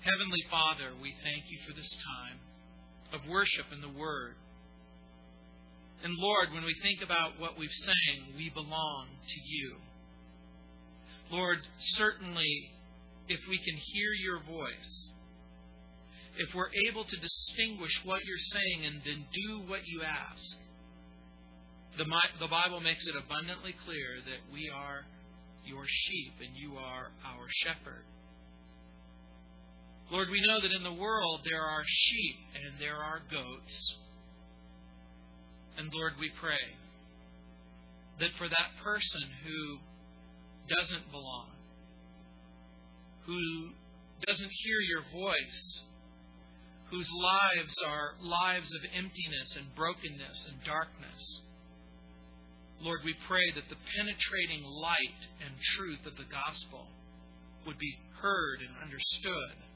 Heavenly Father, we thank you for this time of worship in the Word. And Lord, when we think about what we've sang, we belong to you. Lord, certainly if we can hear your voice, if we're able to distinguish what you're saying and then do what you ask, the, the Bible makes it abundantly clear that we are your sheep and you are our shepherd. Lord, we know that in the world there are sheep and there are goats. And Lord, we pray that for that person who doesn't belong, who doesn't hear your voice, whose lives are lives of emptiness and brokenness and darkness, Lord, we pray that the penetrating light and truth of the gospel would be heard and understood,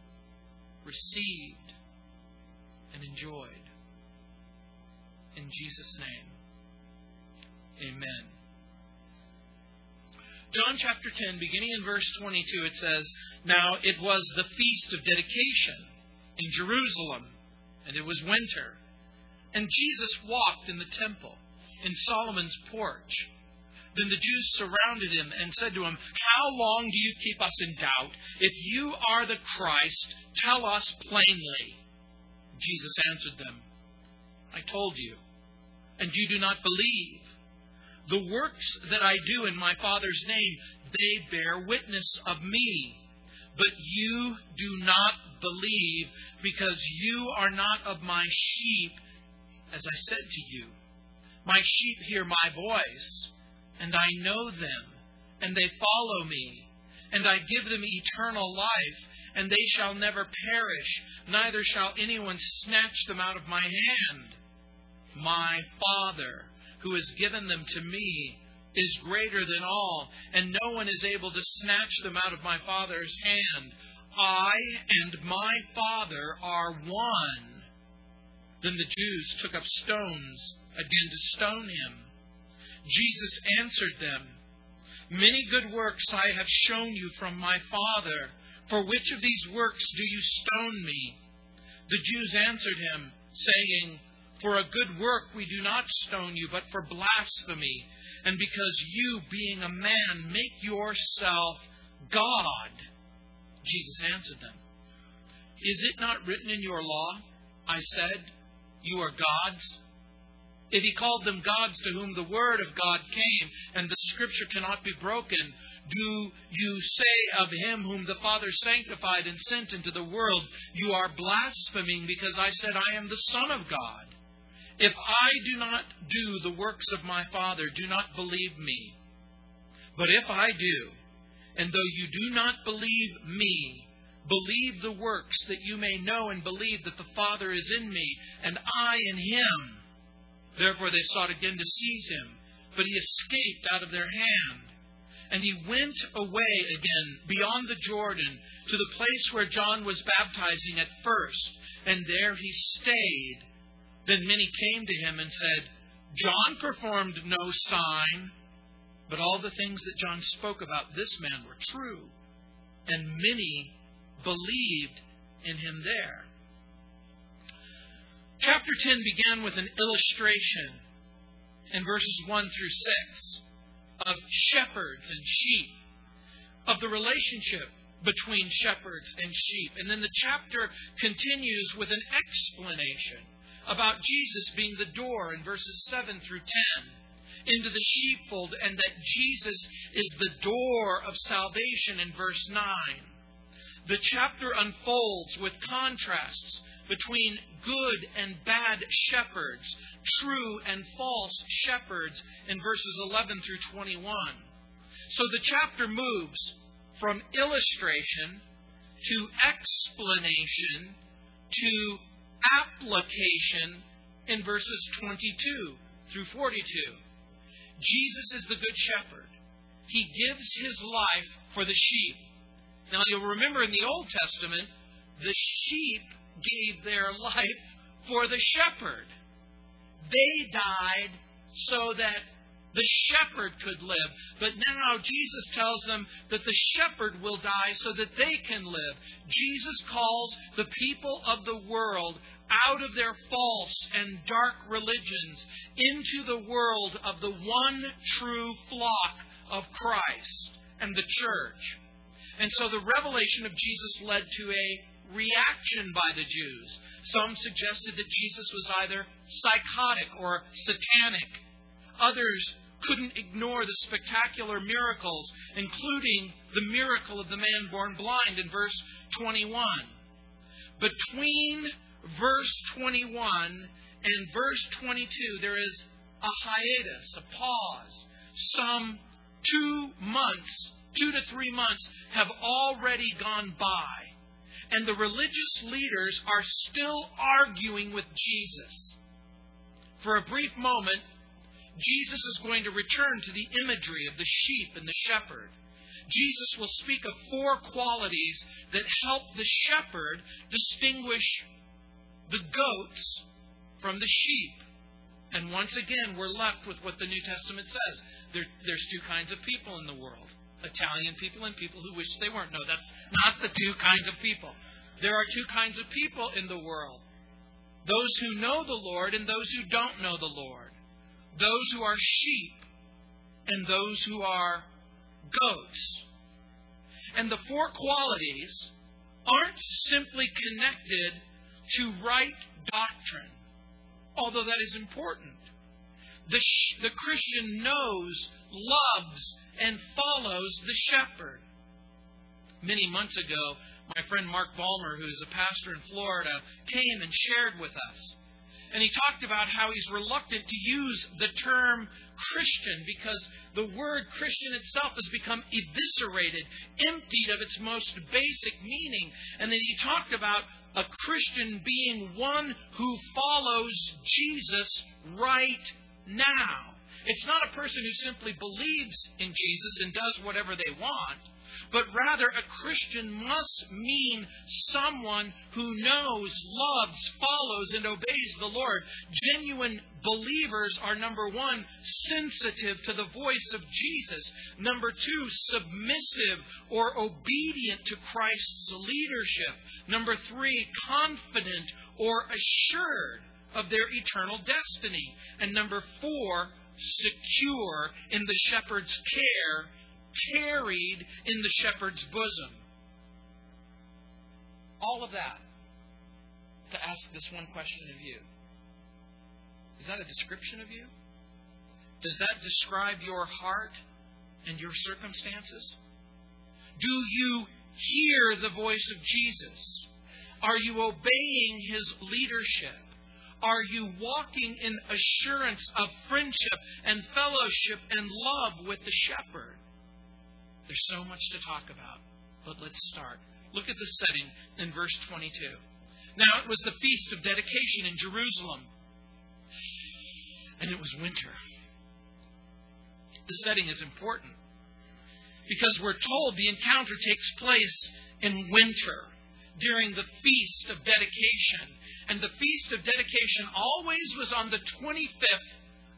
received, and enjoyed. In Jesus' name, amen. John chapter 10, beginning in verse 22, it says, Now it was the feast of dedication in Jerusalem, and it was winter. And Jesus walked in the temple in Solomon's porch. Then the Jews surrounded him and said to him, How long do you keep us in doubt? If you are the Christ, tell us plainly. Jesus answered them, I told you, and you do not believe. The works that I do in my Father's name, they bear witness of me. But you do not believe because you are not of my sheep, as I said to you. My sheep hear my voice, and I know them, and they follow me, and I give them eternal life, and they shall never perish, neither shall anyone snatch them out of my hand. My Father, who has given them to me, is greater than all, and no one is able to snatch them out of my Father's hand. I and my Father are one. Then the Jews took up stones again to stone him. Jesus answered them, Many good works I have shown you from my Father. For which of these works do you stone me? The Jews answered him, saying, For a good work we do not stone you, but for blasphemy, and because you, being a man, make yourself God. Jesus answered them, Is it not written in your law? I said, You are gods? If he called them gods to whom the word of God came, and the scripture cannot be broken, do you say of him whom the Father sanctified and sent into the world, You are blaspheming because I said, I am the Son of God? If I do not do the works of my Father, do not believe me. But if I do, and though you do not believe me, believe the works, that you may know and believe that the Father is in me, and I in him. Therefore they sought again to seize him, but he escaped out of their hand. And he went away again beyond the Jordan to the place where John was baptizing at first, and there he stayed. Then many came to him and said, John performed no sign, but all the things that John spoke about this man were true. And many believed in him there. Chapter 10 began with an illustration in verses 1 through 6 of shepherds and sheep, of the relationship between shepherds and sheep. And then the chapter continues with an explanation about Jesus being the door in verses 7 through 10 into the sheepfold and that Jesus is the door of salvation in verse 9. The chapter unfolds with contrasts between good and bad shepherds, true and false shepherds in verses 11 through 21. So the chapter moves from illustration to explanation to application in verses 22 through 42. Jesus is the good shepherd. He gives his life for the sheep. Now you'll remember in the Old Testament, the sheep gave their life for the shepherd. They died so that the shepherd could live. But now Jesus tells them that the shepherd will die so that they can live. Jesus calls the people of the world out of their false and dark religions into the world of the one true flock of Christ and the church. And so the revelation of Jesus led to a reaction by the Jews. Some suggested that Jesus was either psychotic or satanic. Others couldn't ignore the spectacular miracles, including the miracle of the man born blind in verse 21. Between verse 21 and verse 22, there is a hiatus, a pause. Some two months, two to three months, have already gone by. And the religious leaders are still arguing with Jesus. For a brief moment, Jesus is going to return to the imagery of the sheep and the shepherd. Jesus will speak of four qualities that help the shepherd distinguish the goats from the sheep. And once again, we're left with what the New Testament says. There, there's two kinds of people in the world Italian people and people who wish they weren't. No, that's not the two kinds of people. There are two kinds of people in the world those who know the Lord and those who don't know the Lord, those who are sheep and those who are goats. And the four qualities aren't simply connected to right doctrine, although that is important. The, the Christian knows, loves, and follows the shepherd. Many months ago, my friend Mark Balmer, who is a pastor in Florida, came and shared with us. And he talked about how he's reluctant to use the term Christian because the word Christian itself has become eviscerated, emptied of its most basic meaning. And then he talked about a Christian being one who follows Jesus right now. It's not a person who simply believes in Jesus and does whatever they want but rather a Christian must mean someone who knows, loves, follows, and obeys the Lord. Genuine believers are number one, sensitive to the voice of Jesus. Number two, submissive or obedient to Christ's leadership. Number three, confident or assured of their eternal destiny. And number four, secure in the shepherd's care carried in the shepherd's bosom. All of that to ask this one question of you. Is that a description of you? Does that describe your heart and your circumstances? Do you hear the voice of Jesus? Are you obeying his leadership? Are you walking in assurance of friendship and fellowship and love with the shepherd? There's so much to talk about, but let's start. Look at the setting in verse 22. Now it was the feast of dedication in Jerusalem, and it was winter. The setting is important because we're told the encounter takes place in winter during the feast of dedication. And the feast of dedication always was on the 25th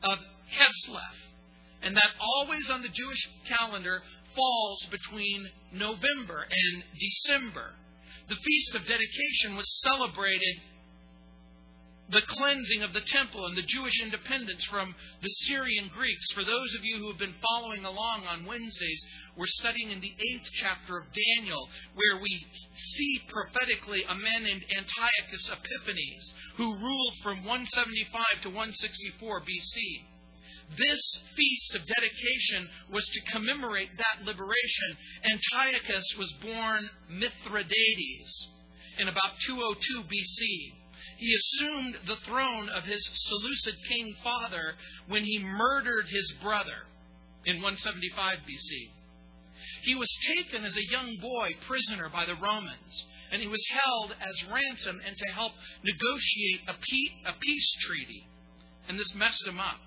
of Kislev. And that always on the Jewish calendar falls between November and December. The Feast of Dedication was celebrated the cleansing of the temple and the Jewish independence from the Syrian Greeks. For those of you who have been following along on Wednesdays, we're studying in the eighth chapter of Daniel, where we see prophetically a man named Antiochus Epiphanes, who ruled from 175 to 164 BC. This feast of dedication was to commemorate that liberation. Antiochus was born Mithridates in about 202 BC. He assumed the throne of his Seleucid king father when he murdered his brother in 175 BC. He was taken as a young boy prisoner by the Romans, and he was held as ransom and to help negotiate a peace treaty. And this messed him up.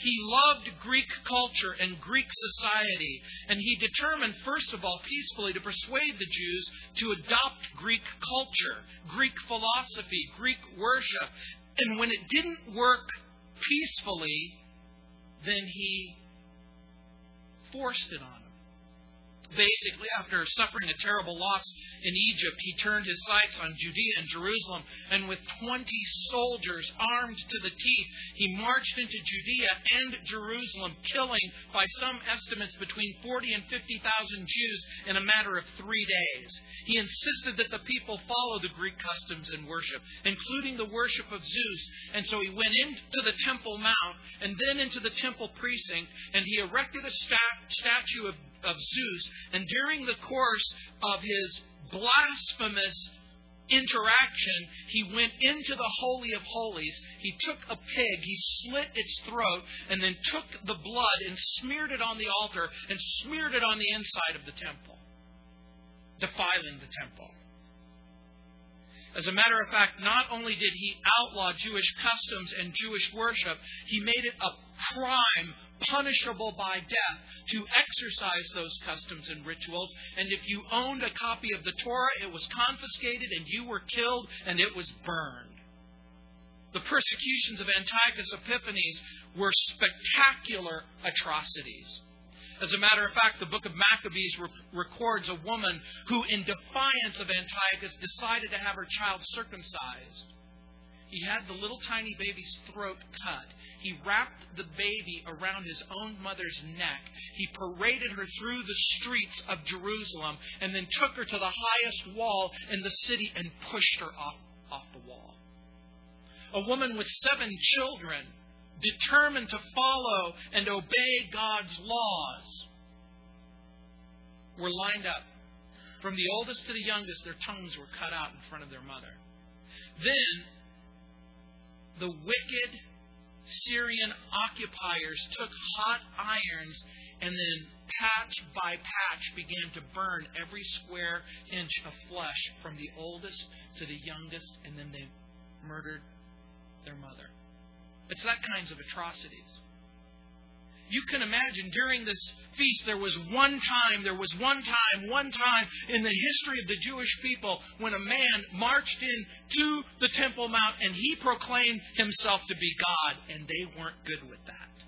He loved Greek culture and Greek society, and he determined, first of all, peacefully to persuade the Jews to adopt Greek culture, Greek philosophy, Greek worship. And when it didn't work peacefully, then he forced it on him. Basically, after suffering a terrible loss in Egypt, he turned his sights on Judea and Jerusalem, and with 20 soldiers armed to the teeth, he marched into Judea and Jerusalem, killing, by some estimates, between 40 and 50,000 Jews in a matter of three days. He insisted that the people follow the Greek customs and worship, including the worship of Zeus, and so he went into the Temple Mount and then into the temple precinct, and he erected a statue of of Zeus, and during the course of his blasphemous interaction, he went into the Holy of Holies. He took a pig, he slit its throat, and then took the blood and smeared it on the altar and smeared it on the inside of the temple, defiling the temple. As a matter of fact, not only did he outlaw Jewish customs and Jewish worship, he made it a crime punishable by death to exercise those customs and rituals. And if you owned a copy of the Torah, it was confiscated and you were killed and it was burned. The persecutions of Antiochus Epiphanes were spectacular atrocities. As a matter of fact, the book of Maccabees re- records a woman who, in defiance of Antiochus, decided to have her child circumcised. He had the little tiny baby's throat cut. He wrapped the baby around his own mother's neck. He paraded her through the streets of Jerusalem and then took her to the highest wall in the city and pushed her off, off the wall. A woman with seven children, determined to follow and obey God's laws, were lined up. From the oldest to the youngest, their tongues were cut out in front of their mother. Then the wicked Syrian occupiers took hot irons and then patch by patch began to burn every square inch of flesh from the oldest to the youngest, and then they murdered their mother. It's that kinds of atrocities. You can imagine during this feast, there was one time, there was one time, one time in the history of the Jewish people when a man marched in to the Temple Mount and he proclaimed himself to be God, and they weren't good with that.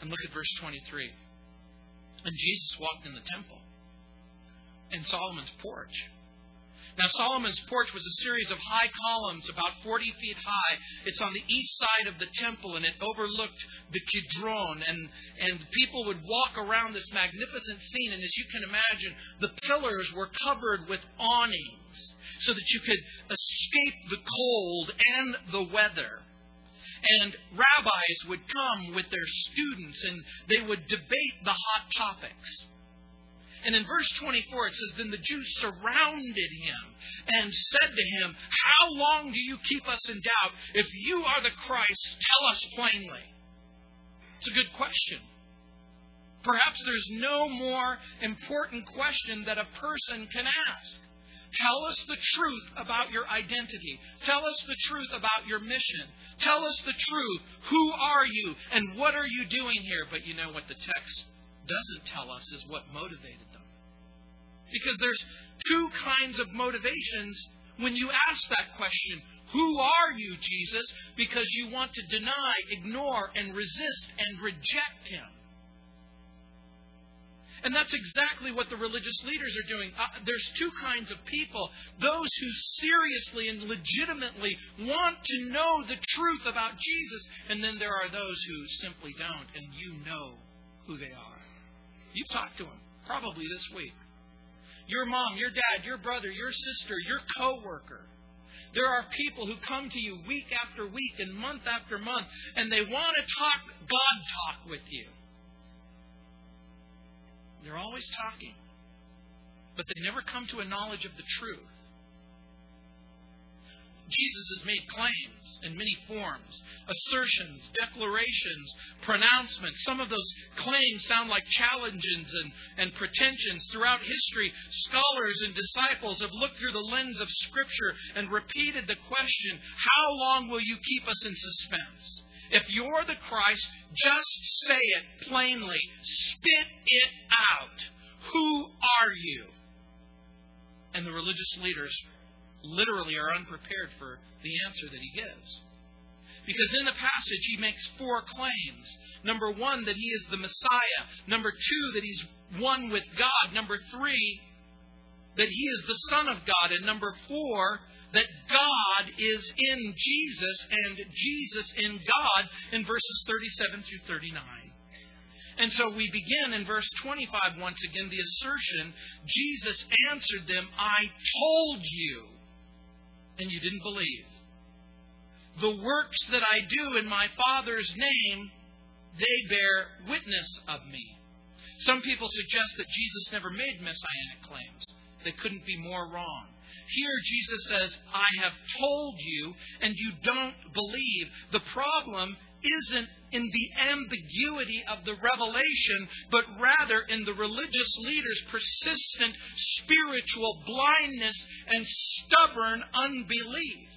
And look at verse 23. And Jesus walked in the temple and Solomon's porch. Now, Solomon's porch was a series of high columns, about 40 feet high. It's on the east side of the temple, and it overlooked the Kidron. And, and people would walk around this magnificent scene, and as you can imagine, the pillars were covered with awnings so that you could escape the cold and the weather. And rabbis would come with their students, and they would debate the hot topics. And in verse 24, it says, Then the Jews surrounded him and said to him, How long do you keep us in doubt? If you are the Christ, tell us plainly. It's a good question. Perhaps there's no more important question that a person can ask. Tell us the truth about your identity. Tell us the truth about your mission. Tell us the truth. Who are you and what are you doing here? But you know what the text doesn't tell us is what motivated them. Because there's two kinds of motivations when you ask that question Who are you, Jesus? Because you want to deny, ignore, and resist and reject Him. And that's exactly what the religious leaders are doing. Uh, there's two kinds of people those who seriously and legitimately want to know the truth about Jesus, and then there are those who simply don't, and you know who they are. You've talked to them, probably this week your mom, your dad, your brother, your sister, your coworker. There are people who come to you week after week and month after month, and they want to talk God talk with you. They're always talking, but they never come to a knowledge of the truth. Jesus has made claims in many forms assertions, declarations, pronouncements. Some of those claims sound like challenges and, and pretensions. Throughout history, scholars and disciples have looked through the lens of Scripture and repeated the question How long will you keep us in suspense? If you're the Christ, just say it plainly. Spit it out. Who are you? And the religious leaders literally are unprepared for the answer that he gives. Because in the passage, he makes four claims. Number one, that he is the Messiah. Number two, that he's one with God. Number three, that he is the Son of God. And number four, that God is in Jesus and Jesus in God in verses 37 through 39. And so we begin in verse 25 once again, the assertion Jesus answered them, I told you, and you didn't believe. The works that I do in my Father's name, they bear witness of me. Some people suggest that Jesus never made messianic claims. They couldn't be more wrong. Here, Jesus says, I have told you, and you don't believe. The problem isn't in the ambiguity of the revelation, but rather in the religious leaders' persistent spiritual blindness and stubborn unbelief.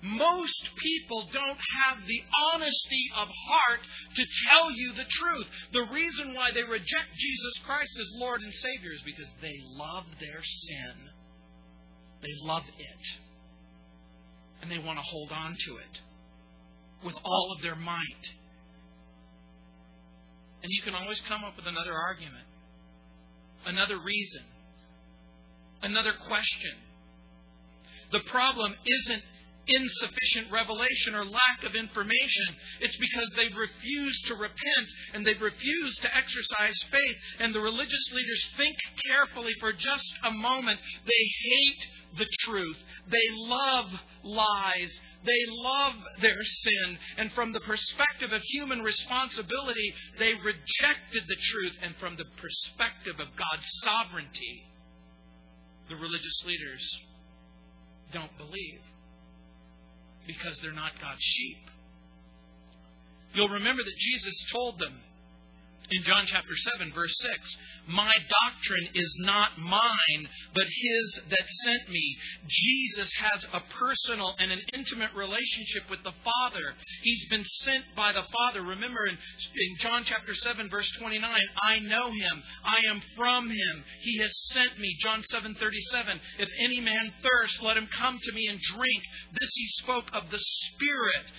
Most people don't have the honesty of heart to tell you the truth. The reason why they reject Jesus Christ as Lord and Savior is because they love their sin. They love it. And they want to hold on to it with all of their might. And you can always come up with another argument, another reason, another question. The problem isn't insufficient revelation or lack of information. It's because they've refused to repent and they've refused to exercise faith. And the religious leaders think carefully for just a moment. They hate the truth. They love lies. They love their sin. And from the perspective of human responsibility, they rejected the truth. And from the perspective of God's sovereignty, the religious leaders don't believe because they're not God's sheep. You'll remember that Jesus told them in John chapter 7, verse 6, My doctrine is not mine, but his that sent me. Jesus has a personal and an intimate relationship with the Father. He's been sent by the Father. Remember in, in John chapter 7, verse 29, I know him. I am from him. He has sent me. John 7, 37, If any man thirst, let him come to me and drink. This he spoke of the Spirit.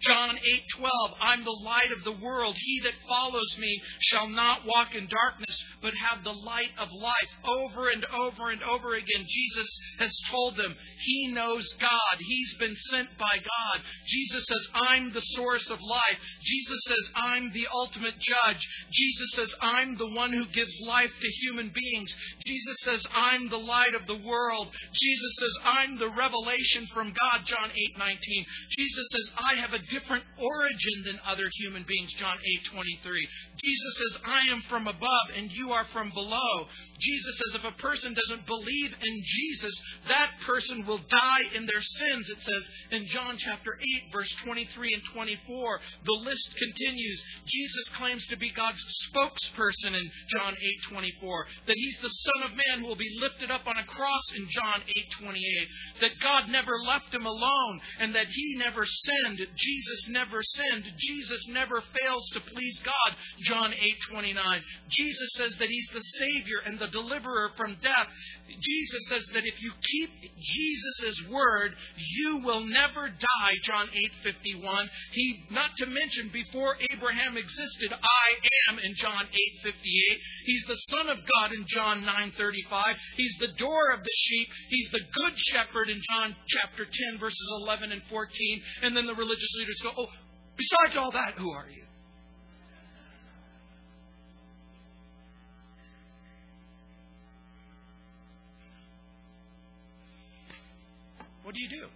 John 8:12 I'm the light of the world. He that follows me shall not walk in darkness but have the light of life. Over and over and over again Jesus has told them he knows God. He's been sent by God. Jesus says I'm the source of life. Jesus says I'm the ultimate judge. Jesus says I'm the one who gives life to human beings. Jesus says I'm the light of the world. Jesus says I'm the revelation from God. John 8:19 Jesus says I have a different origin than other human beings, John 8:23. Jesus says, "I am from above and you are from below." Jesus says if a person doesn't believe in Jesus, that person will die in their sins. It says in John chapter 8 verse 23 and 24. The list continues. Jesus claims to be God's spokesperson in John 8:24, that he's the son of man who will be lifted up on a cross in John 8:28, that God never left him alone and that he never sinned. Jesus never sinned. Jesus never fails to please God. John 8:29. Jesus says that he's the savior and the deliverer from death. Jesus says that if you keep Jesus' word, you will never die, John 8:51. He not to mention before Abraham existed, I am in John 8:58. He's the son of God in John 9:35. He's the door of the sheep. He's the good shepherd in John chapter 10 verses 11 and 14. And then the religious leaders go, "Oh, besides all that, who are you?" Do you do?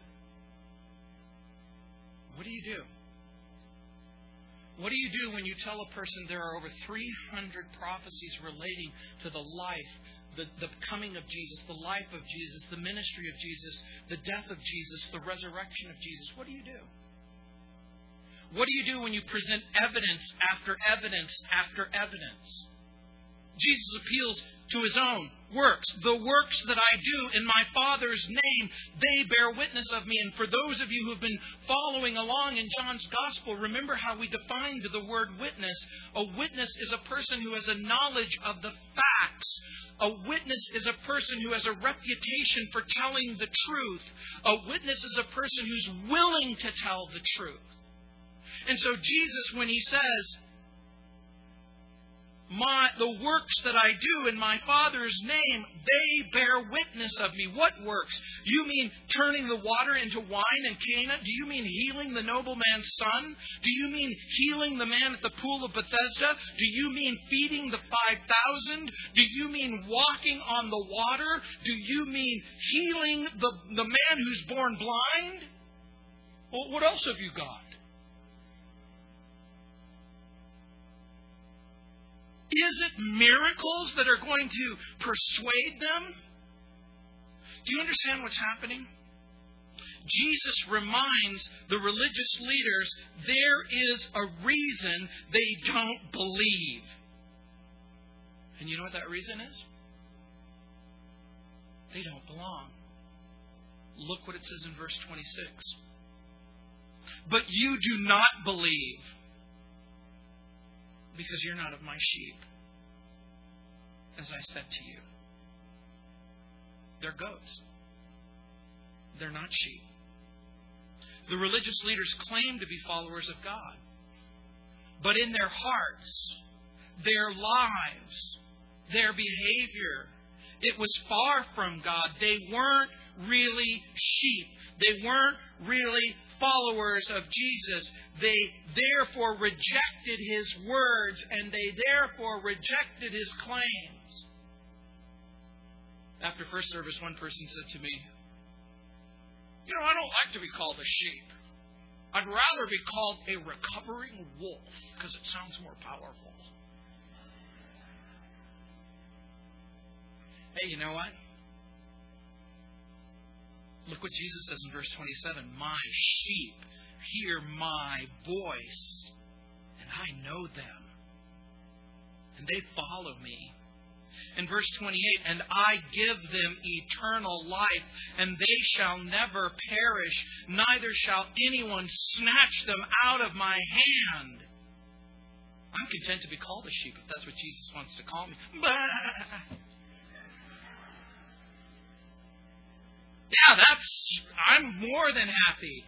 What do you do? What do you do when you tell a person there are over 300 prophecies relating to the life, the, the coming of Jesus, the life of Jesus, the ministry of Jesus, the death of Jesus, the resurrection of Jesus? What do you do? What do you do when you present evidence after evidence after evidence? Jesus appeals to his own works. The works that I do in my Father's name, they bear witness of me. And for those of you who have been following along in John's Gospel, remember how we defined the word witness. A witness is a person who has a knowledge of the facts. A witness is a person who has a reputation for telling the truth. A witness is a person who's willing to tell the truth. And so Jesus, when he says, my the works that I do in my Father's name, they bear witness of me. What works? You mean turning the water into wine in Cana? Do you mean healing the nobleman's son? Do you mean healing the man at the pool of Bethesda? Do you mean feeding the 5,000? Do you mean walking on the water? Do you mean healing the, the man who's born blind? Well, what else have you got? Is it miracles that are going to persuade them? Do you understand what's happening? Jesus reminds the religious leaders there is a reason they don't believe. And you know what that reason is? They don't belong. Look what it says in verse 26. But you do not believe because you're not of my sheep, as I said to you. They're goats. They're not sheep. The religious leaders claim to be followers of God. But in their hearts, their lives, their behavior, it was far from God. They weren't really sheep. They weren't really followers of Jesus, they therefore rejected his words and they therefore rejected his claims. After first service, one person said to me, You know, I don't like to be called a sheep. I'd rather be called a recovering wolf because it sounds more powerful. Hey, you know what? Look what Jesus says in verse 27 My sheep hear my voice, and I know them, and they follow me. In verse 28, and I give them eternal life, and they shall never perish, neither shall anyone snatch them out of my hand. I'm content to be called a sheep if that's what Jesus wants to call me. Bah! Yeah, that's, I'm more than happy.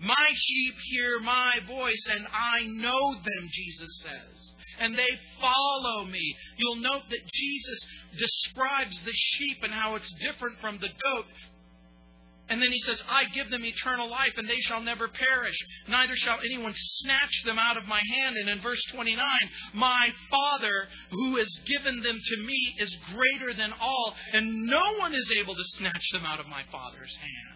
My sheep hear my voice, and I know them, Jesus says. And they follow me. You'll note that Jesus describes the sheep and how it's different from the goat. And then he says, I give them eternal life, and they shall never perish, neither shall anyone snatch them out of my hand. And in verse 29, my Father who has given them to me is greater than all, and no one is able to snatch them out of my Father's hand.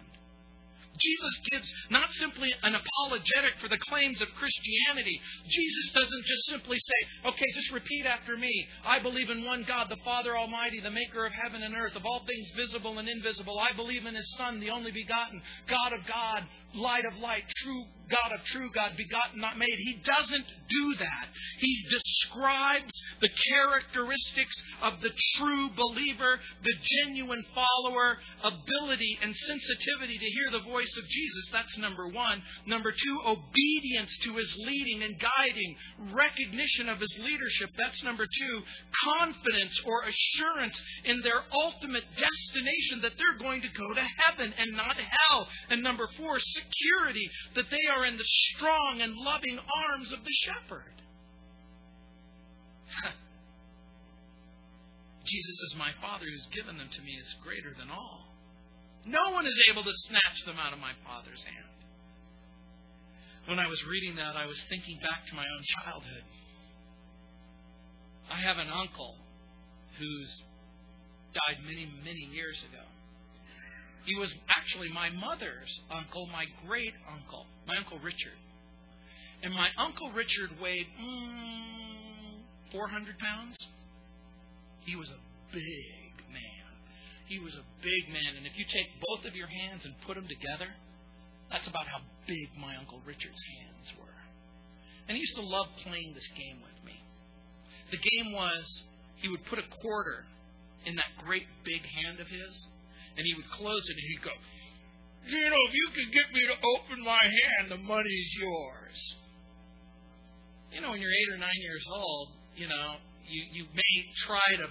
Jesus gives not simply an apologetic for the claims of Christianity. Jesus doesn't just simply say, okay, just repeat after me. I believe in one God, the Father Almighty, the maker of heaven and earth, of all things visible and invisible. I believe in His Son, the only begotten, God of God, light of light, true God of true God, begotten, not made. He doesn't do that. He describes the characteristics of the true believer, the genuine follower, ability and sensitivity to hear the voice of Jesus. That's number one. Number two, obedience to his leading and guiding, recognition of his leadership. That's number two. Confidence or assurance in their ultimate destination that they're going to go to heaven and not hell. And number four, security that they are in the strong and loving arms of the shepherd. Jesus is my Father who's given them to me is greater than all. No one is able to snatch them out of my Father's hand. When I was reading that, I was thinking back to my own childhood. I have an uncle who's died many, many years ago. He was actually my mother's uncle, my great uncle, my Uncle Richard. And my Uncle Richard weighed mm, 400 pounds. He was a big man. He was a big man. And if you take both of your hands and put them together, that's about how big my Uncle Richard's hands were. And he used to love playing this game with me. The game was he would put a quarter in that great big hand of his, and he would close it and he'd go, You know, if you can get me to open my hand, the money's yours. You know, when you're eight or nine years old, you know, you, you may try to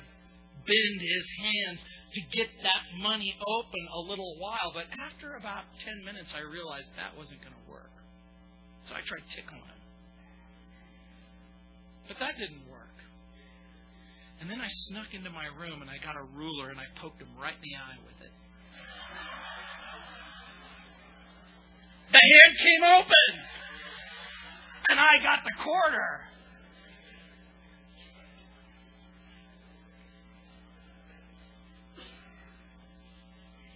bend his hands to get that money open a little while, but after about 10 minutes, I realized that wasn't going to work. So I tried tickling him. But that didn't work. And then I snuck into my room and I got a ruler and I poked him right in the eye with it. The hand came open. And I got the quarter.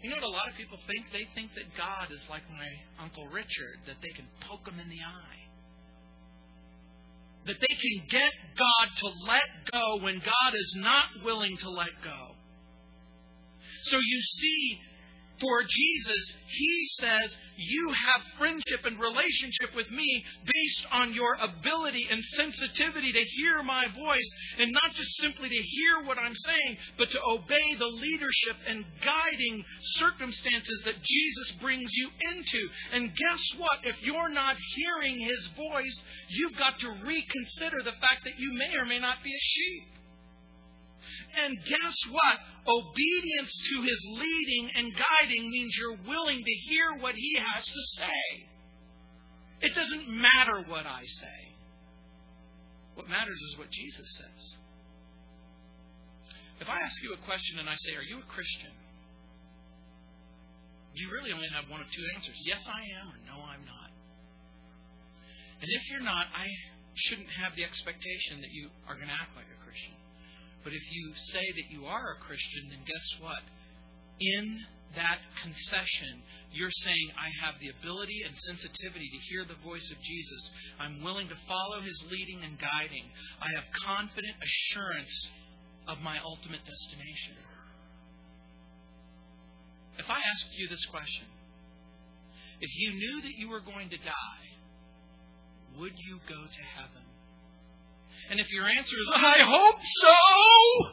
You know what a lot of people think? They think that God is like my Uncle Richard, that they can poke him in the eye that they can get God to let go when God is not willing to let go. So you see, for Jesus, He says, You have friendship and relationship with me based on your ability and sensitivity to hear my voice, and not just simply to hear what I'm saying, but to obey the leadership and guiding circumstances that Jesus brings you into. And guess what? If you're not hearing His voice, you've got to reconsider the fact that you may or may not be a sheep. And guess what? Obedience to his leading and guiding means you're willing to hear what he has to say. It doesn't matter what I say. What matters is what Jesus says. If I ask you a question and I say, Are you a Christian? You really only have one of two answers yes, I am, or no, I'm not. And if you're not, I shouldn't have the expectation that you are going to act like a Christian. But if you say that you are a Christian, then guess what? In that concession, you're saying, I have the ability and sensitivity to hear the voice of Jesus. I'm willing to follow his leading and guiding. I have confident assurance of my ultimate destination. If I asked you this question, if you knew that you were going to die, would you go to heaven? And if your answer is, I hope so,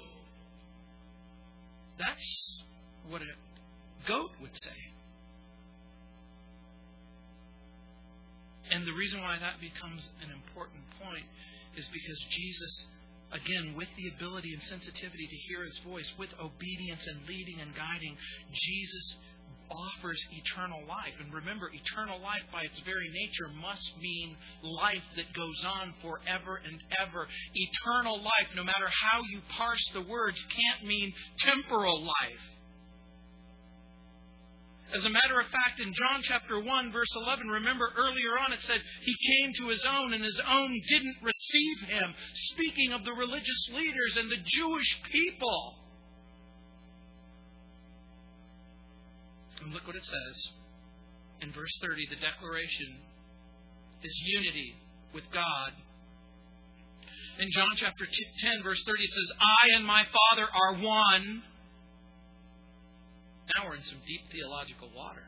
that's what a goat would say. And the reason why that becomes an important point is because Jesus, again, with the ability and sensitivity to hear his voice, with obedience and leading and guiding, Jesus offers eternal life. And remember, eternal life by its very nature must mean life that goes on forever and ever. Eternal life, no matter how you parse the words, can't mean temporal life. As a matter of fact, in John chapter 1, verse 11, remember earlier on it said, He came to His own, and His own didn't receive Him. Speaking of the religious leaders and the Jewish people. And look what it says in verse 30 the declaration is unity with God. In John chapter 10, verse 30, it says, I and my Father are one. Now we're in some deep theological water.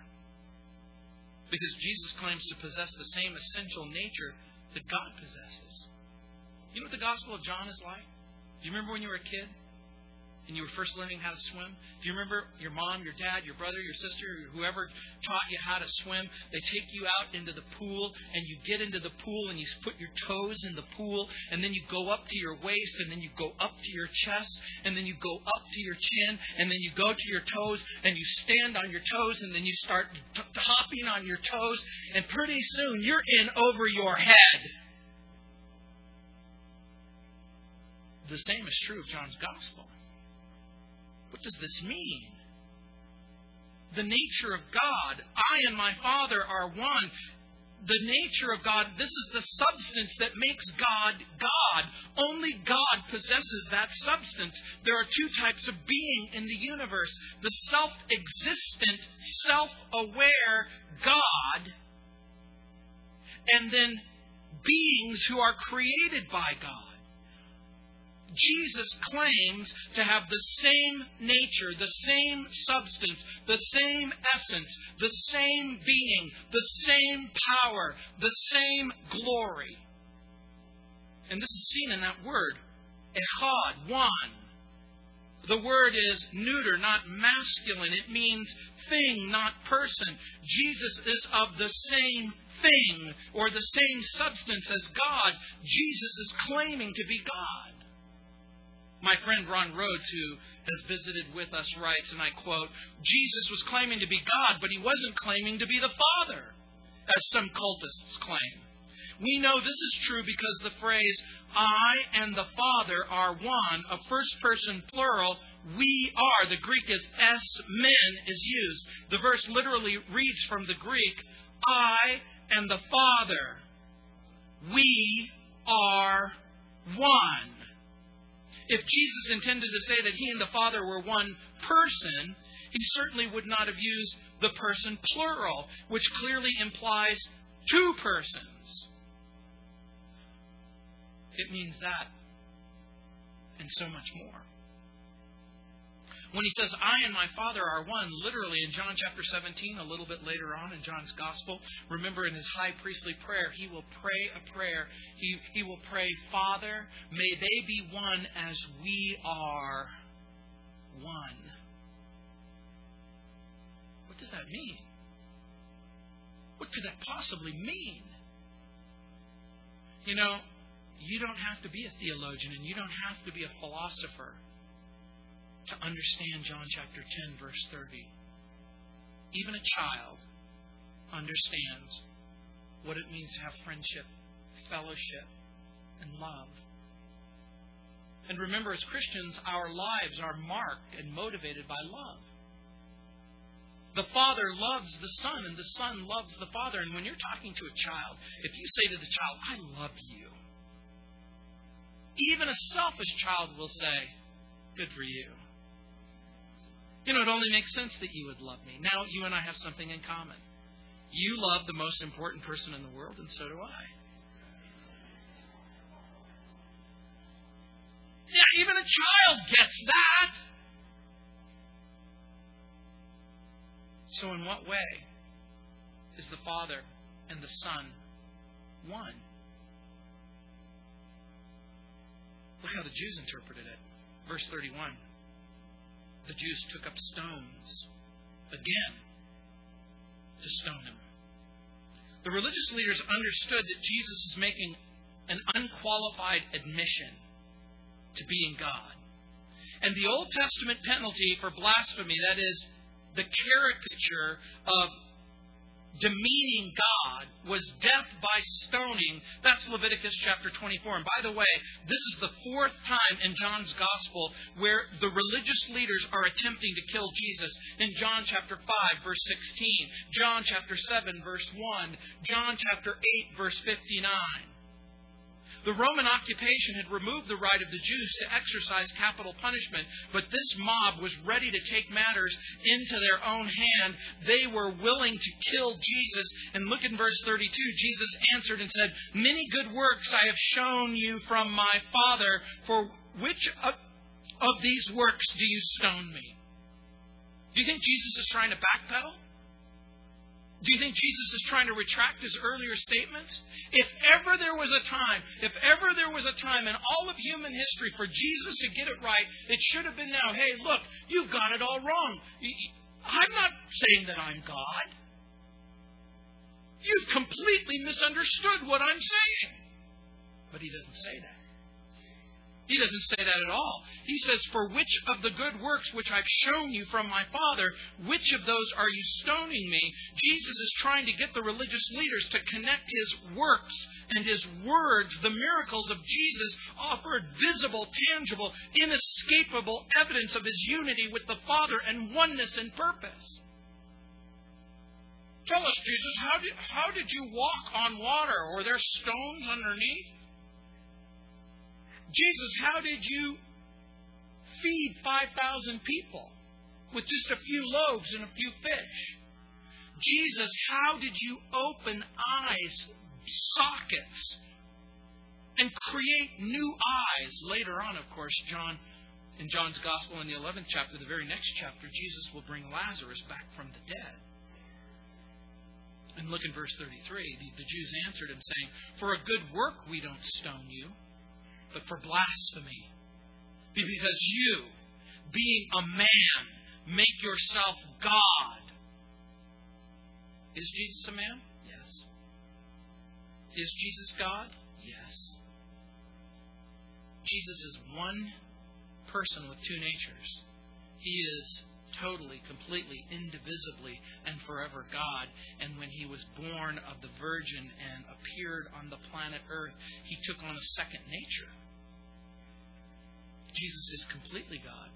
Because Jesus claims to possess the same essential nature that God possesses. You know what the Gospel of John is like? Do you remember when you were a kid? And you were first learning how to swim? Do you remember your mom, your dad, your brother, your sister, whoever taught you how to swim? They take you out into the pool, and you get into the pool, and you put your toes in the pool, and then you go up to your waist, and then you go up to your chest, and then you go up to your chin, and then you go to your toes, and you stand on your toes, and then you start t- hopping on your toes, and pretty soon you're in over your head. The same is true of John's Gospel. Does this mean? The nature of God, I and my Father are one. The nature of God, this is the substance that makes God God. Only God possesses that substance. There are two types of being in the universe the self existent, self aware God, and then beings who are created by God. Jesus claims to have the same nature, the same substance, the same essence, the same being, the same power, the same glory. And this is seen in that word, echad, one. The word is neuter, not masculine. It means thing, not person. Jesus is of the same thing or the same substance as God. Jesus is claiming to be God. My friend Ron Rhodes, who has visited with us, writes, and I quote Jesus was claiming to be God, but he wasn't claiming to be the Father, as some cultists claim. We know this is true because the phrase, I and the Father are one, a first person plural, we are, the Greek is es men, is used. The verse literally reads from the Greek, I and the Father, we are one. If Jesus intended to say that he and the Father were one person, he certainly would not have used the person plural, which clearly implies two persons. It means that and so much more. When he says, I and my Father are one, literally in John chapter 17, a little bit later on in John's Gospel, remember in his high priestly prayer, he will pray a prayer. He, he will pray, Father, may they be one as we are one. What does that mean? What could that possibly mean? You know, you don't have to be a theologian and you don't have to be a philosopher to understand John chapter 10, verse 30. Even a child understands what it means to have friendship, fellowship, and love. And remember, as Christians, our lives are marked and motivated by love. The Father loves the Son, and the Son loves the Father. And when you're talking to a child, if you say to the child, I love you, even a selfish child will say, Good for you. You know, it only makes sense that you would love me. Now, you and I have something in common. You love the most important person in the world, and so do I. Yeah, even a child gets that. So, in what way is the Father and the Son one? Look how the Jews interpreted it. Verse 31 the Jews took up stones again to stone him. The religious leaders understood that Jesus is making an unqualified admission to being God. And the Old Testament penalty for blasphemy, that is, the caricature of demeaning God was death by stoning. That's Leviticus chapter 24. And by the way, this is the fourth time in John's gospel where the religious leaders are attempting to kill Jesus. In John chapter 5, verse 16, John chapter 7, verse 1, John chapter 8, verse 59. The Roman occupation had removed the right of the Jews to exercise capital punishment, but this mob was ready to take matters into their own hand. They were willing to kill Jesus. And look in verse 32. Jesus answered and said, Many good works I have shown you from my Father. For which of, these works do you stone me? Do you think Jesus is trying to backpedal? Do you think Jesus is trying to retract his earlier statements? If ever there was a time, if ever there was a time in all of human history for Jesus to get it right, it should have been now. Hey, look, you've got it all wrong. I'm not saying that I'm God. You've completely misunderstood what I'm saying. But he doesn't say that. He doesn't say that at all. He says, For which of the good works which I've shown you from my Father, which of those are you stoning me? Jesus is trying to get the religious leaders to connect his works and his words, the miracles of Jesus, offered visible, tangible, inescapable evidence of his unity with the Father and oneness in purpose. Tell us, Jesus, how did, how did you walk on water? Were there stones underneath? Jesus, how did you feed 5,000 people with just a few loaves and a few fish? Jesus, how did you open eyes, sockets, and create new eyes? Later on, of course, John, in John's Gospel in the 11th chapter, the very next chapter, Jesus will bring Lazarus back from the dead. And look in verse 33. The, the Jews answered him, saying, For a good work we don't stone you but for blasphemy. Because you, being a man. Make yourself God. Is Jesus a man? Yes. Is Jesus God? Yes. Jesus is one person with two natures. He is totally, completely, indivisibly, and forever God. And when he was born of the Virgin and appeared on the planet Earth, he took on a second nature. Jesus is completely God.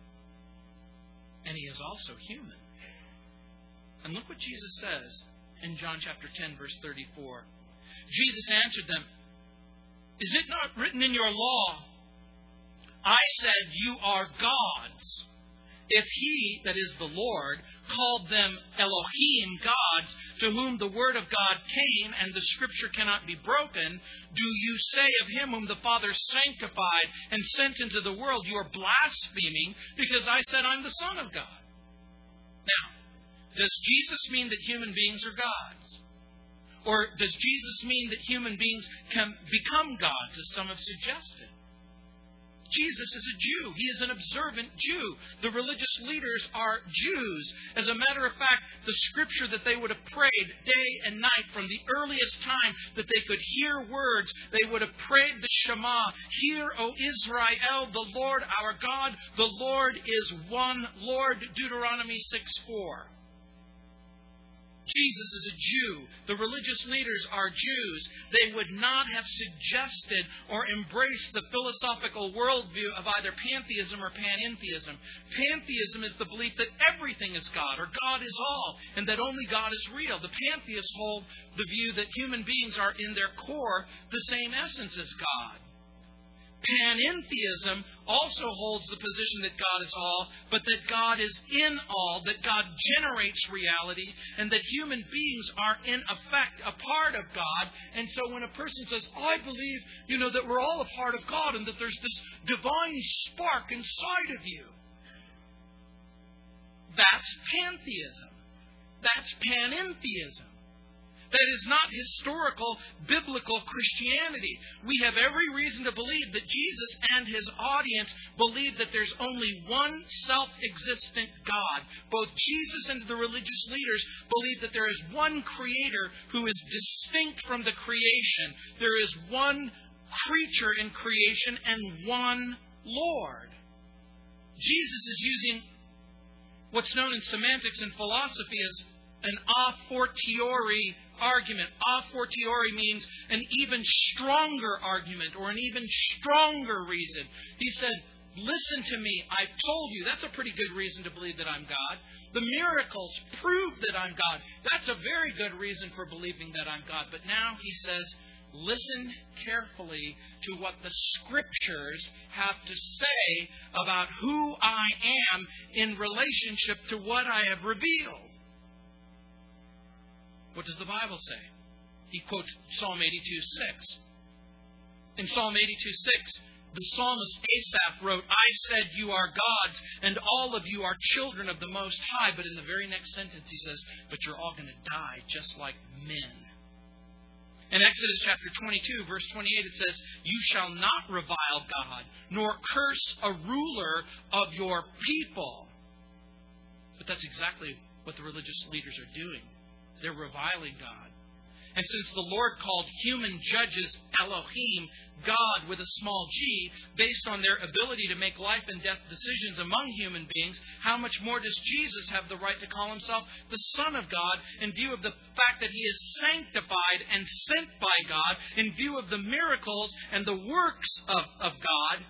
And he is also human. And look what Jesus says in John chapter 10, verse 34. Jesus answered them, Is it not written in your law? I said, You are gods. If he, that is the Lord, called them Elohim, gods, to whom the word of God came, and the scripture cannot be broken, do you say of him whom the Father sanctified and sent into the world, you are blaspheming, because I said I'm the Son of God? Now, does Jesus mean that human beings are gods? Or does Jesus mean that human beings can become gods, as some have suggested? Jesus is a Jew. He is an observant Jew. The religious leaders are Jews. As a matter of fact, the scripture that they would have prayed day and night from the earliest time that they could hear words, they would have prayed the Shema Hear, O Israel, the Lord our God, the Lord is one Lord. Deuteronomy 6 4. Jesus is a Jew. The religious leaders are Jews. They would not have suggested or embraced the philosophical worldview of either pantheism or panentheism. Pantheism is the belief that everything is God or God is all and that only God is real. The pantheists hold the view that human beings are in their core the same essence as God. Panentheism also holds the position that God is all, but that God is in all, that God generates reality, and that human beings are in effect a part of God. And so when a person says, I believe, you know, that we're all a part of God and that there's this divine spark inside of you, that's pantheism. That's panentheism. That is not historical biblical Christianity. We have every reason to believe that Jesus and his audience believe that there's only one self existent God. Both Jesus and the religious leaders believe that there is one creator who is distinct from the creation. There is one creature in creation and one Lord. Jesus is using what's known in semantics and philosophy as an a fortiori argument. A fortiori means an even stronger argument or an even stronger reason. He said, Listen to me. I've told you. That's a pretty good reason to believe that I'm God. The miracles prove that I'm God. That's a very good reason for believing that I'm God. But now he says, listen carefully to what the scriptures have to say about who I am in relationship to what I have revealed. What does the Bible say? He quotes Psalm 82 6. In Psalm 82 6, the psalmist Asaph wrote, I said, You are gods, and all of you are children of the Most High. But in the very next sentence, he says, But you're all going to die just like men. In Exodus chapter 22, verse 28, it says, You shall not revile God, nor curse a ruler of your people. But that's exactly what the religious leaders are doing. They're reviling God. And since the Lord called human judges Elohim, God with a small g, based on their ability to make life and death decisions among human beings, how much more does Jesus have the right to call himself the Son of God in view of the fact that he is sanctified and sent by God, in view of the miracles and the works of, of God?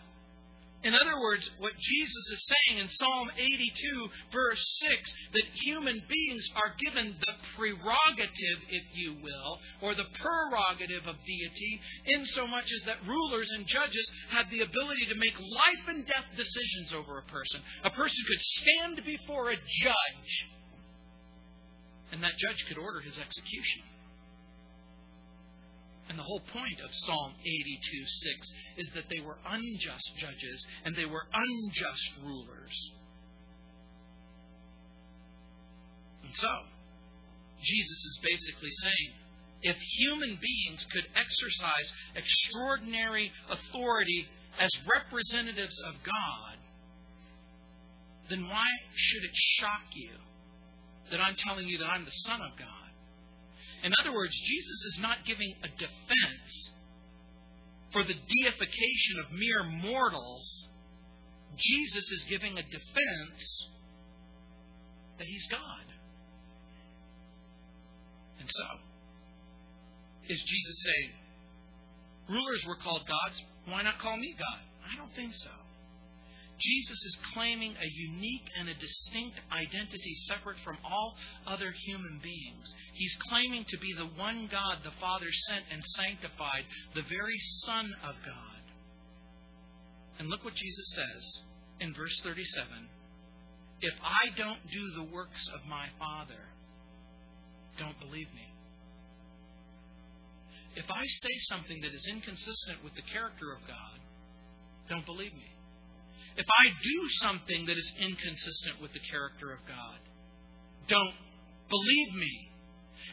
In other words, what Jesus is saying in Psalm 82, verse 6, that human beings are given the prerogative, if you will, or the prerogative of deity, in so much as that rulers and judges have the ability to make life and death decisions over a person. A person could stand before a judge, and that judge could order his execution. And the whole point of Psalm 82 6 is that they were unjust judges and they were unjust rulers. And so, Jesus is basically saying if human beings could exercise extraordinary authority as representatives of God, then why should it shock you that I'm telling you that I'm the Son of God? In other words, Jesus is not giving a defense for the deification of mere mortals. Jesus is giving a defense that he's God. And so, is Jesus saying, rulers were called gods, why not call me God? I don't think so. Jesus is claiming a unique and a distinct identity separate from all other human beings. He's claiming to be the one God the Father sent and sanctified, the very Son of God. And look what Jesus says in verse 37 If I don't do the works of my Father, don't believe me. If I say something that is inconsistent with the character of God, don't believe me. If I do something that is inconsistent with the character of God, don't believe me.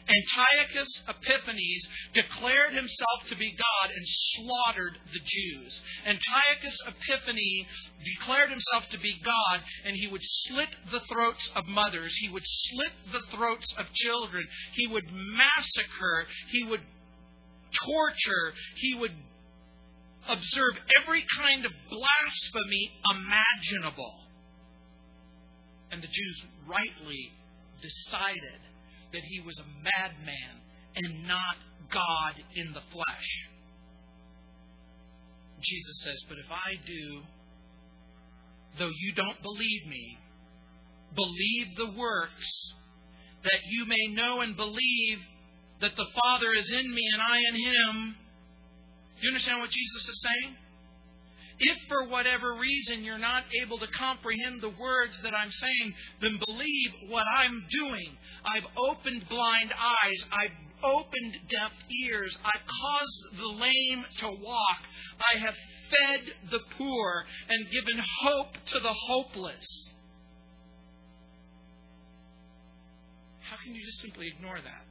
Antiochus Epiphanes declared himself to be God and slaughtered the Jews. Antiochus Epiphanes declared himself to be God and he would slit the throats of mothers. He would slit the throats of children. He would massacre. He would torture. He would observe every kind of blasphemy imaginable. And the Jews rightly decided that he was a madman and not God in the flesh. Jesus says, But if I do, though you don't believe me, believe the works, that you may know and believe that the Father is in me and I in him you understand what Jesus is saying? If for whatever reason you're not able to comprehend the words that I'm saying, then believe what I'm doing. I've opened blind eyes. I've opened deaf ears. I've caused the lame to walk. I have fed the poor and given hope to the hopeless. How can you just simply ignore that?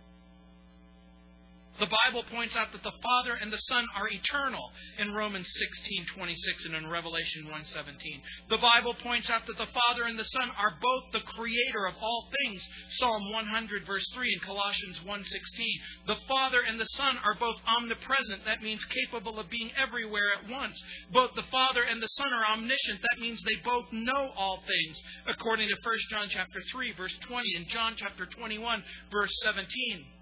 The Bible points out that the Father and the Son are eternal in Romans 16:26 and in Revelation 1:17. The Bible points out that the Father and the Son are both the creator of all things. Psalm 100 verse 3 and Colossians 1:16. The Father and the Son are both omnipresent. That means capable of being everywhere at once. Both the Father and the Son are omniscient. That means they both know all things, according to 1 John chapter 3 verse 20 and John chapter 21 verse 17.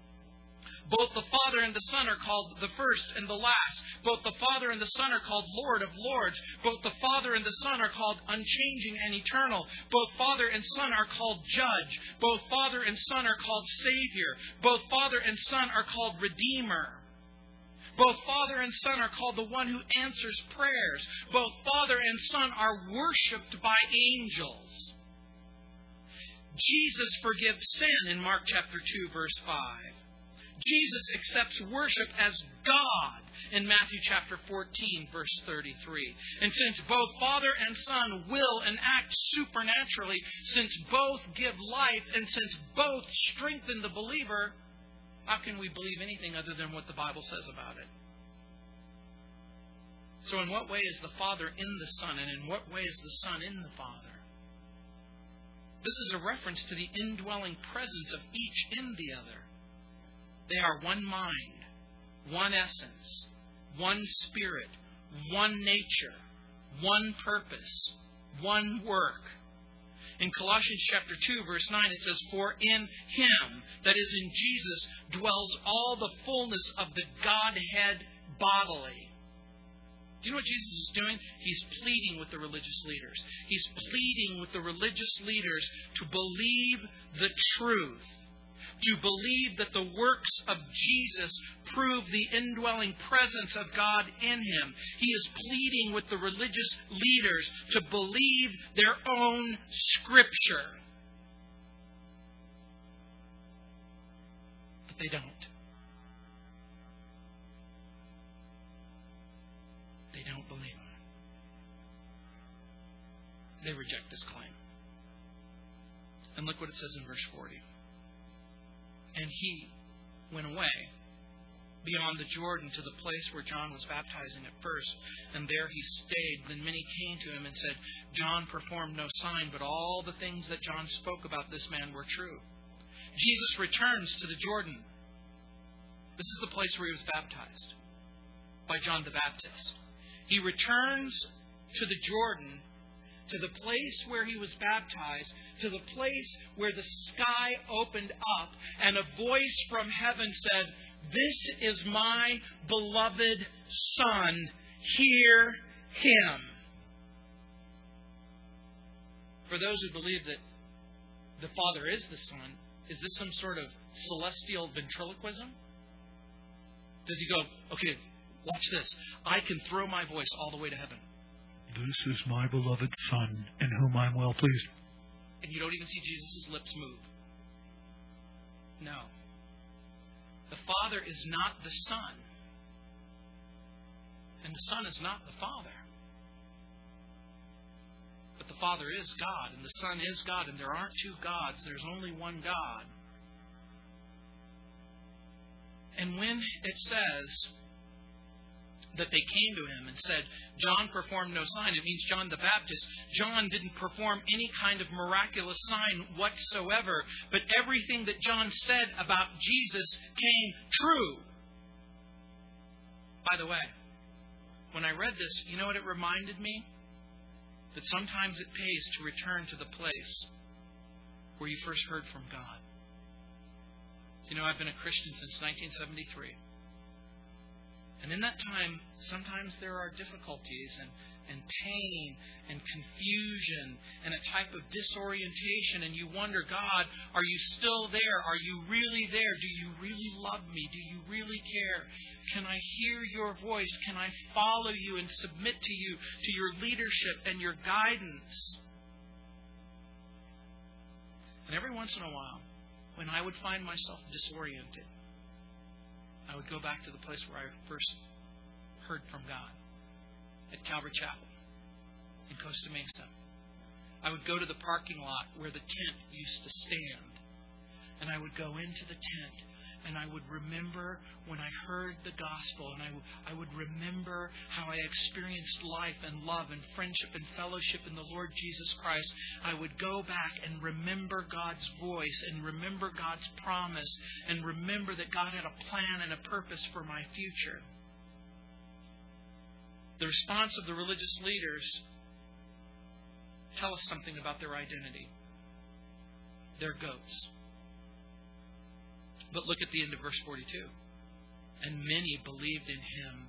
Both the Father and the Son are called the first and the last. Both the Father and the Son are called Lord of Lords. Both the Father and the Son are called unchanging and eternal. Both Father and Son are called Judge. Both Father and Son are called Savior. Both Father and Son are called Redeemer. Both Father and Son are called the one who answers prayers. Both Father and Son are worshiped by angels. Jesus forgives sin in Mark chapter 2 verse 5. Jesus accepts worship as God in Matthew chapter 14, verse 33. And since both Father and Son will and act supernaturally, since both give life, and since both strengthen the believer, how can we believe anything other than what the Bible says about it? So, in what way is the Father in the Son, and in what way is the Son in the Father? This is a reference to the indwelling presence of each in the other. They are one mind, one essence, one spirit, one nature, one purpose, one work. In Colossians chapter 2 verse 9 it says for in him that is in Jesus dwells all the fullness of the Godhead bodily. Do you know what Jesus is doing? He's pleading with the religious leaders. He's pleading with the religious leaders to believe the truth you believe that the works of Jesus prove the indwelling presence of God in him. He is pleading with the religious leaders to believe their own scripture. But they don't. They don't believe. They reject this claim. And look what it says in verse 40. And he went away beyond the Jordan to the place where John was baptizing at first, and there he stayed. Then many came to him and said, John performed no sign, but all the things that John spoke about this man were true. Jesus returns to the Jordan. This is the place where he was baptized by John the Baptist. He returns to the Jordan, to the place where he was baptized, to the place where the sky opened up, and a voice from heaven said, this is my beloved Son. Hear him. For those who believe that the Father is the Son, is this some sort of celestial ventriloquism? Does he go, okay, watch this. I can throw my voice all the way to heaven. This is my beloved Son, in whom I am well pleased. And you don't even see Jesus' lips move. No. The Father is not the Son. And the Son is not the Father. But the Father is God, and the Son is God, and there aren't two gods, there's only one God. And when it says that they came to him and said, John performed no sign. It means John the Baptist. John didn't perform any kind of miraculous sign whatsoever, but everything that John said about Jesus came true. By the way, when I read this, you know what it reminded me? That sometimes it pays to return to the place where you first heard from God. You know, I've been a Christian since 1973. And in that time, sometimes there are difficulties and, and pain and confusion and a type of disorientation, and you wonder, God, are you still there? Are you really there? Do you really love me? Do you really care? Can I hear your voice? Can I follow you and submit to you, to your leadership and your guidance? And every once in a while, when I would find myself disoriented, I would go back to the place where I first heard from God at Calvary Chapel in Costa Mesa. I would go to the parking lot where the tent used to stand, and I would go into the tent and I would remember when I heard the gospel, and I, I would remember how I experienced life and love and friendship and fellowship in the Lord Jesus Christ. I would go back and remember God's voice and remember God's promise and remember that God had a plan and a purpose for my future. The response of the religious leaders tell us something about their identity. They're goats. But look at the end of verse 42. And many believed in him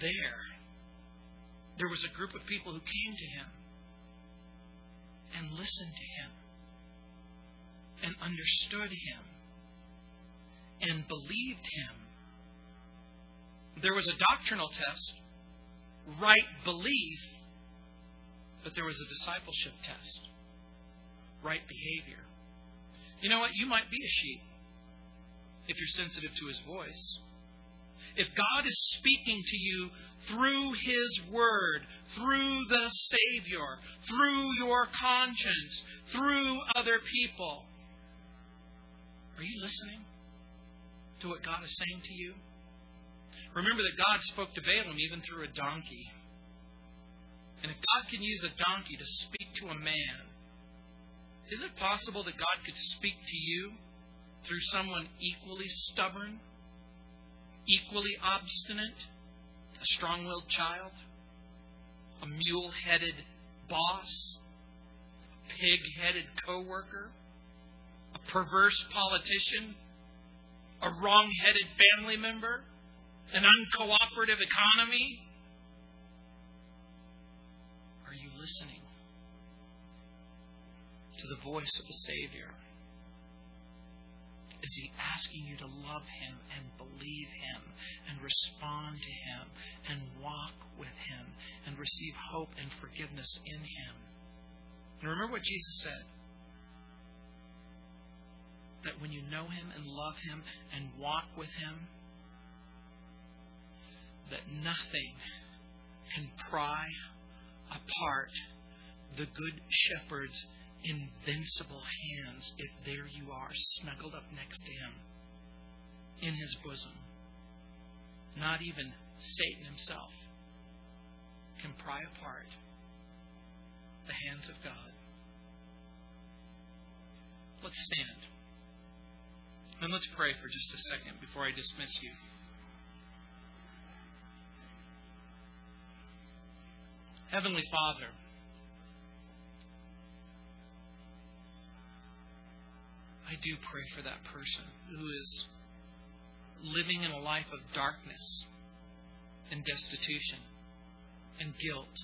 there. There was a group of people who came to him and listened to him and understood him and believed him. There was a doctrinal test, right belief, but there was a discipleship test, right behavior. You know what? You might be a sheep if you're sensitive to His voice. If God is speaking to you through His Word, through the Savior, through your conscience, through other people, are you listening to what God is saying to you? Remember that God spoke to Balaam even through a donkey. And if God can use a donkey to speak to a man, is it possible that God could speak to you through someone equally stubborn, equally obstinate, a strong willed child, a mule headed boss, a pig headed co worker, a perverse politician, a wrong headed family member, an uncooperative economy? Are you listening to the voice of the Savior? Is He asking you to love Him and believe Him and respond to Him and walk with Him and receive hope and forgiveness in Him? And remember what Jesus said that when you know Him and love Him and walk with Him, that nothing can pry apart the good shepherd's invincible hands if there you are, snuggled up next to him in his bosom. not even Satan himself, can pry apart the hands of God. Let's stand. And let's pray for just a second before I dismiss you. Heavenly Father, do pray for that person who is living in a life of darkness and destitution and guilt.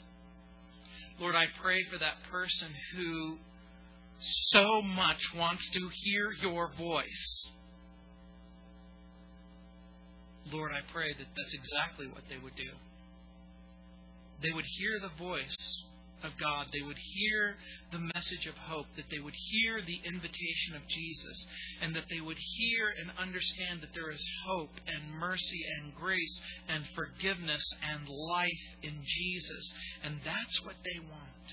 Lord, I pray for that person who so much wants to hear your voice. Lord, I pray that that's exactly what they would do. They would hear the voice of God. They would hear the message of hope, that they would hear the invitation of Jesus, and that they would hear and understand that there is hope and mercy and grace and forgiveness and life in Jesus. And that's what they want.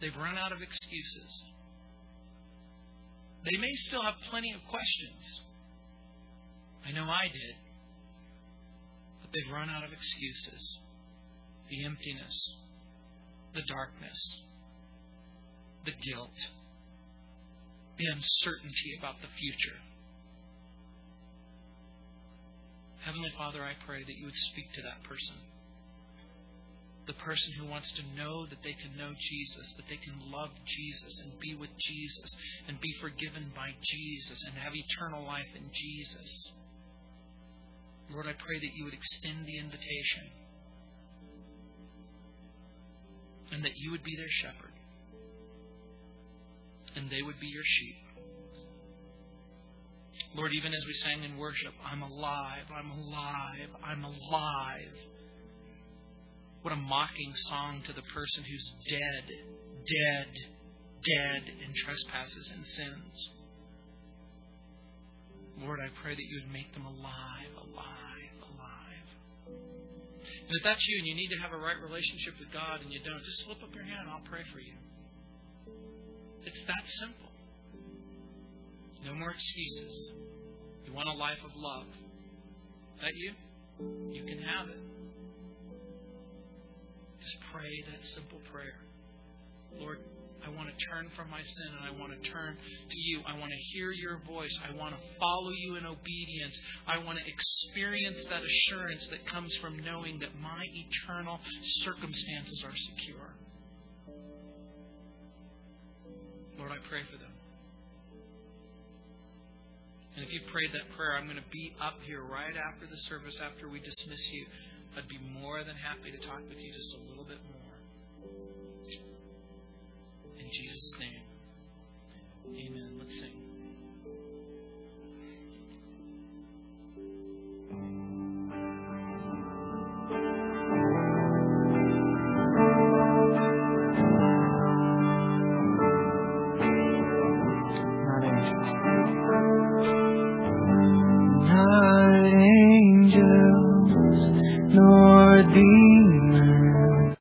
They've run out of excuses. They may still have plenty of questions. I know I did. But they've run out of excuses the emptiness, the darkness, the guilt, the uncertainty about the future. Heavenly Father, I pray that you would speak to that person. The person who wants to know that they can know Jesus, that they can love Jesus and be with Jesus and be forgiven by Jesus and have eternal life in Jesus. Lord, I pray that you would extend the invitation and that you would be their shepherd, and they would be your sheep. Lord, even as we sang in worship, I'm alive, I'm alive, I'm alive. What a mocking song to the person who's dead, dead, dead in trespasses and sins. Lord, I pray that you would make them alive, alive. And if that's you and you need to have a right relationship with God and you don't, just slip up your hand and I'll pray for you. It's that simple. No more excuses. You want a life of love. Is that you? You can have it. Just pray that simple prayer. Lord, I want to turn from my sin and I want to turn to you. I want to hear your voice. I want to follow you in obedience. I want to experience that assurance that comes from knowing that my eternal circumstances are secure. Lord, I pray for them. And if you prayed that prayer, I'm going to be up here right after the service, after we dismiss you. I'd be more than happy to talk with you just a little bit more. In Jesus' name, amen. Let's sing.